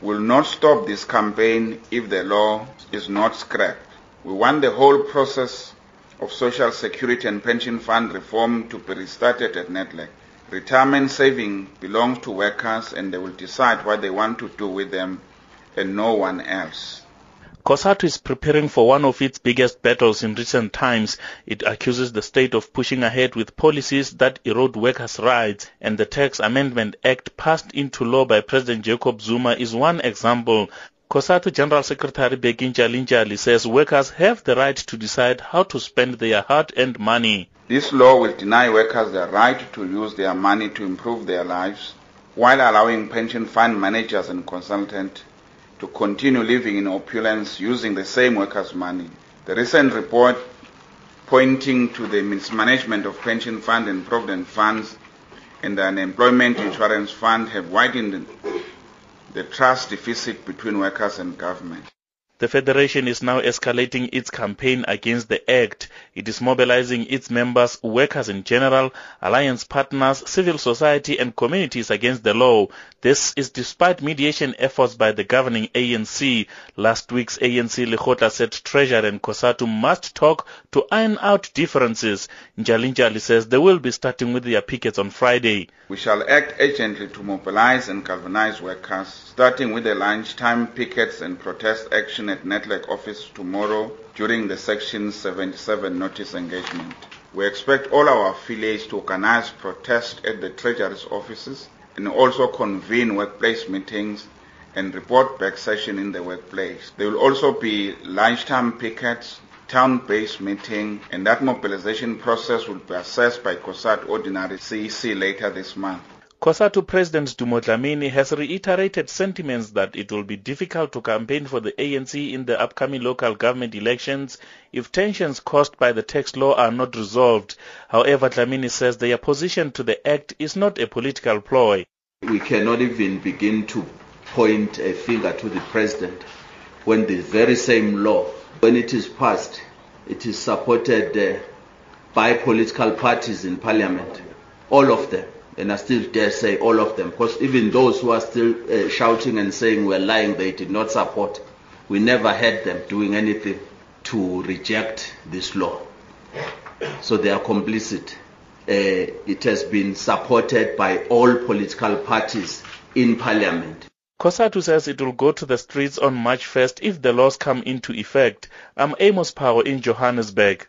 will not stop this campaign if the law is not scrapped. We want the whole process of social security and pension fund reform to be restarted at NEDLAC. Retirement saving belongs to workers and they will decide what they want to do with them and no one else. COSATU is preparing for one of its biggest battles in recent times. It accuses the state of pushing ahead with policies that erode workers' rights, and the Tax Amendment Act passed into law by President Jacob Zuma is one example. COSATU General Secretary Bheki Ntshali says workers have the right to decide how to spend their hard-earned money. This law will deny workers the right to use their money to improve their lives while allowing pension fund managers and consultants to continue living in opulence using the same workers' money. The recent report pointing to the mismanagement of pension fund and provident funds and the unemployment insurance fund have widened the trust deficit between workers and government. The Federation is now escalating its campaign against the Act. It is mobilizing its members, workers in general, alliance partners, civil society and communities against the law. This is despite mediation efforts by the governing ANC. Last week's ANC Lekgotla said Treasury and COSATU must talk to iron out differences. Ntshali says they will be starting with their pickets on Friday. We shall act urgently to mobilize and galvanize workers, starting with the lunchtime pickets and protest action at NEDLAC office tomorrow during the Section 77 notice engagement. We expect all our affiliates to organize protest at the Treasury's offices and also convene workplace meetings and report back session in the workplace. There will also be lunchtime pickets, town-based meeting, and that mobilization process will be assessed by COSATU Ordinary CEC later this month. COSATU President Dumo Dlamini has reiterated sentiments that it will be difficult to campaign for the ANC in the upcoming local government elections if tensions caused by the tax law are not resolved. However, Dlamini says their opposition to the act is not a political ploy. We cannot even begin to point a finger to the president when the very same law, when it is passed, it is supported uh, by political parties in parliament, all of them and I still dare say all of them, because even those who are still uh, shouting and saying we're lying, they did not support. We never had them doing anything to reject this law. So they are complicit. Uh, it has been supported by all political parties in parliament. COSATU says it will go to the streets on March 1st if the laws come into effect. I'm Amos Phago in Johannesburg.